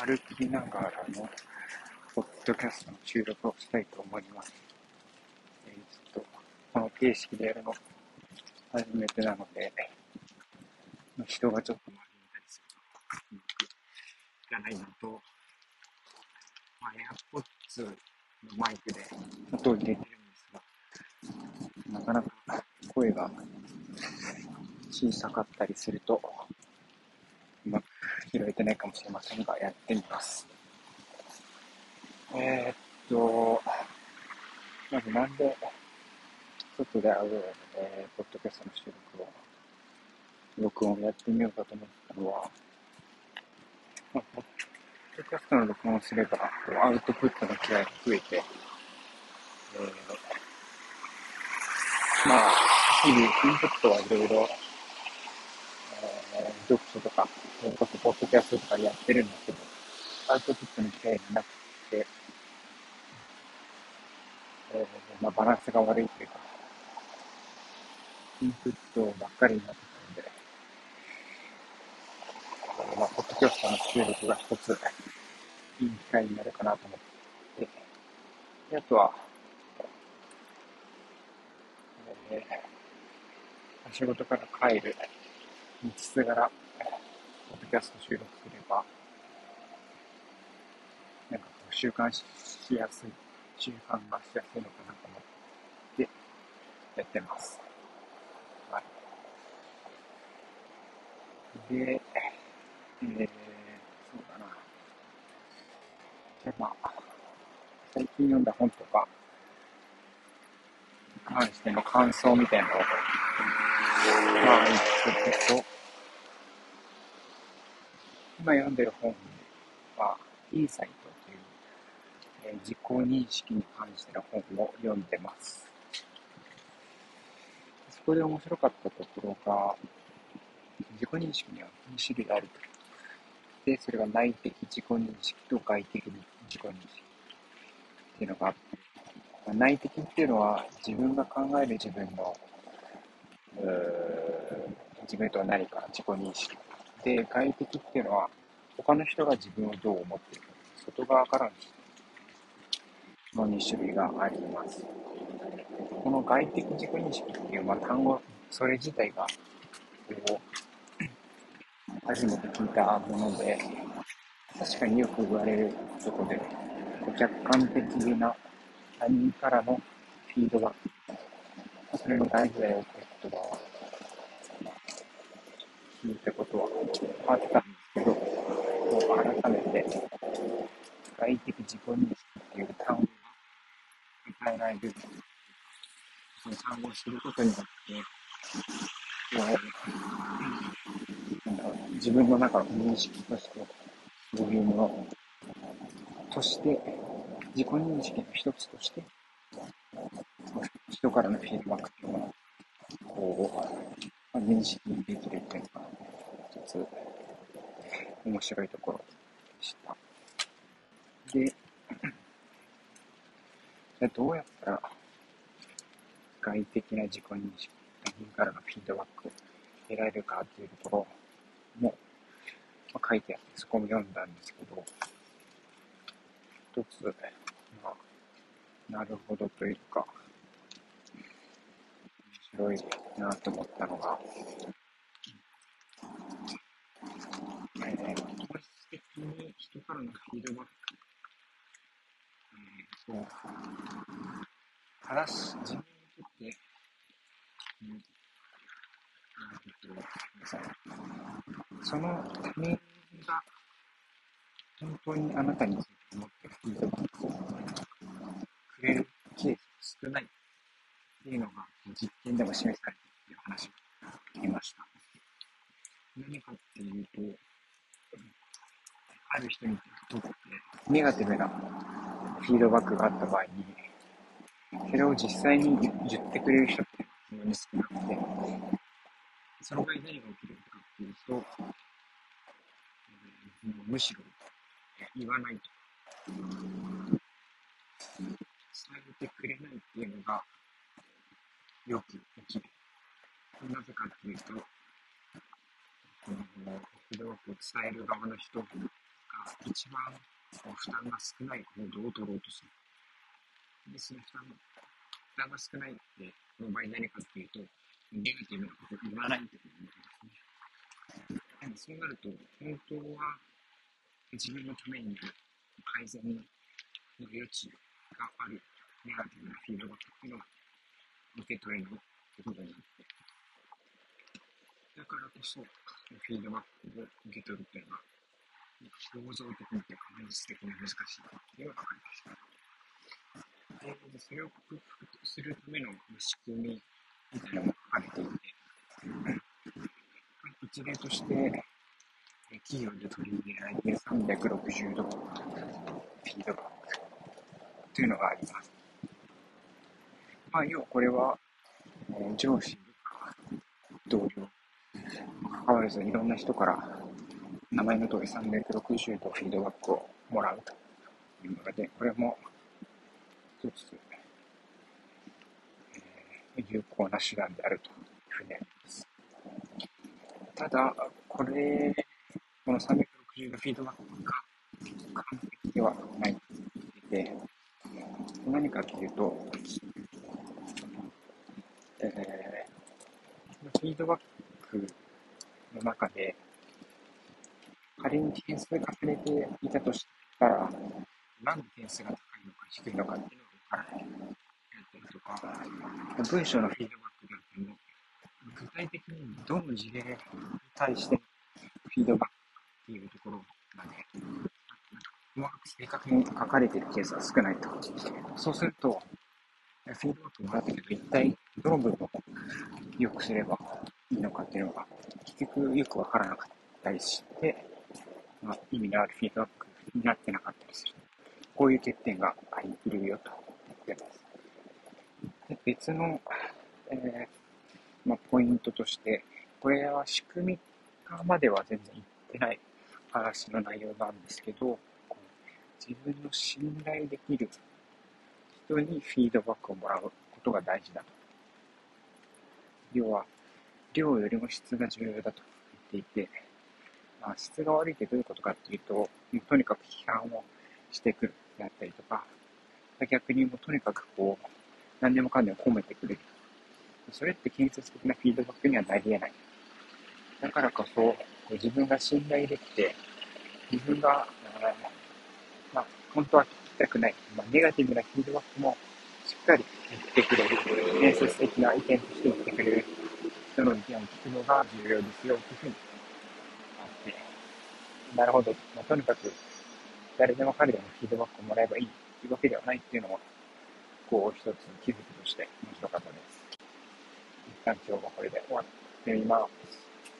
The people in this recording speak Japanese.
歩きながらのポッドキャストの収録をしたいと思います。えー、ちょっと、この形式でやるの初めてなので、人がちょっと周りにいたりすると、うまくいかないのと、まあ、AirPods のマイクで音を入れてるんですが、なかなか声が小さかったりすると、うまく拾えてないかもしれませんが、やってみます。えー、っと、まずなんで、外で会う、えー、ポッドキャストの収録を、録音をやってみようかと思ったのは、まあ、ポッドキャストの録音をすれば、アウトプットの機会が増えて、えー、まあ、日々インプットはいろいろ、えー、読書とか、ポッドキャストとかやってるんだけど、アウトプットの機会がなくて、えー、まあ、バランスが悪いというか、インプットばっかりになってたので、まあ、ポッドキャストの収録が一つ、いい機会になるかなと思って、であとは、えー、仕事から帰る道すがら、キャスト収録すれば、なんかこう習慣しやすい、習慣がしやすいのかなと思ってやってます。はい。で、えー、そうだな。で、まあ、最近読んだ本とか、関しての感想みたいなのを、まあ、言ってと、今読んでる本は、イーサイトという、えー、自己認識に関しての本を読んでます。そこで面白かったところが、自己認識には2種類あると。で、それが内的自己認識と外的自己認識っていうのがあって、内的っていうのは自分が考える自分の、自分とは何か自己認識で、外的っていうのは、他の人が自分をどう思っているか、外側からのの2種類があります。この外的自己認識っていう、まあ、単語、それ自体が、こう、初めて聞いたもので、確かによく言われることで、客観的な他人からのフィードバック。それも大事だよって言葉は聞いたことはあったんですけど、もう改めて、外的自己認識っていう単語が与えられる、その単語を知ることによって、自分の中の認識として、そういうものとして、自己認識の一つとして、人からのフィードバックっていうのを、こう、認識できるっていうのが、つ、面白いところでした。で、じ ゃどうやったら、外的な自己認識、他人からのフィードバックを得られるかっていうところも、まあ、書いてあって、そこも読んだんですけど、一つ、まあ、なるほどというか、面白いなと思ったのが、えー、本質的に人からのフィードバック、えー、そう、正し、自分にとって、うん、うんその他人が本当にあなたについて思ってフィードバックをくれるケースが少ないっていうのが実験でも示されているという話が聞きました。何かっていうと、ある人にとってネガティブなフィードバックがあった場合に、それを実際に言ってくれる人って非常に少なくて、その場合何が起きるかっていうと、えー、むしろ言わないと伝えてくれないっていうのがよく起きる。なぜかっていうと、このフィードバックを伝える側の人一番こう負担が少ない行動を取ろうとする。で、その負担負担が少ないっての場合何かっていうと、ネガティブなこと言わないってことですね。でもそうなると、本当は自分のために改善の余地があるネガティブなフィードバックっていうのを受け取れないってことになって、だからこそ、フィードバックを受け取るっていうのは、構造的にというか、本質的に難しいっていうのが分かりました。で、それを克服するための仕組みみたいなのも書かれていて、一例として、企業で取り入れられている360度フィードバックというのがあります。まあ、要はこれは、えー、上司とか同僚、関わらずいろんな人から名前の通り360度フィードバックをもらうというので、これも一つ、えー、有効な手段であるというふうにあります。ただ、これ、この360度フィードバックが完璧ではないと言っていて、何かというと、えー、フィードバックの中で、仮に点数が触れていたとしたら、なんで点数が高いのか低いのかっていうのがわからない。やったりとか、文章のフィードバックであっても、具体的にどの事例に対してフィードバックっていうところまで、細かく正確に書かれているケースは少ないと。そうすると、フィードバックもらったけど、一体どの部分を良くすればいいのかっていうのが、結局よくわからなかったりして、まあ、意味のあるフィードバックになってなかったりする。こういう欠点があり得るよと言ってます。で別の、えー、まあ、ポイントとして、これは仕組み化までは全然言ってない話の内容なんですけど、自分の信頼できる人にフィードバックをもらうことが大事だと。要は、量よりも質が重要だと言っていて、まあ、質が悪いってどういうことかっていうと、うとにかく批判をしてくるであったりとか、逆にもうとにかくこう、何でもかんでも褒めてくれる。それって建設的なフィードバックにはなり得ない。だからこそ、自分が信頼できて、自分が、まあ、本当は聞きたくない、まあ、ネガティブなフィードバックもしっかり言ってくれる、建設的な意見として言ってくれる人の意見を聞くのが重要ですよ、というふうになるほど。まあ、とにかく、誰でも彼でもフィードバックをもらえばいいというわけではないっていうのは、こう一つ気づきとして面白かったです。一旦今日はこれで終わってみます。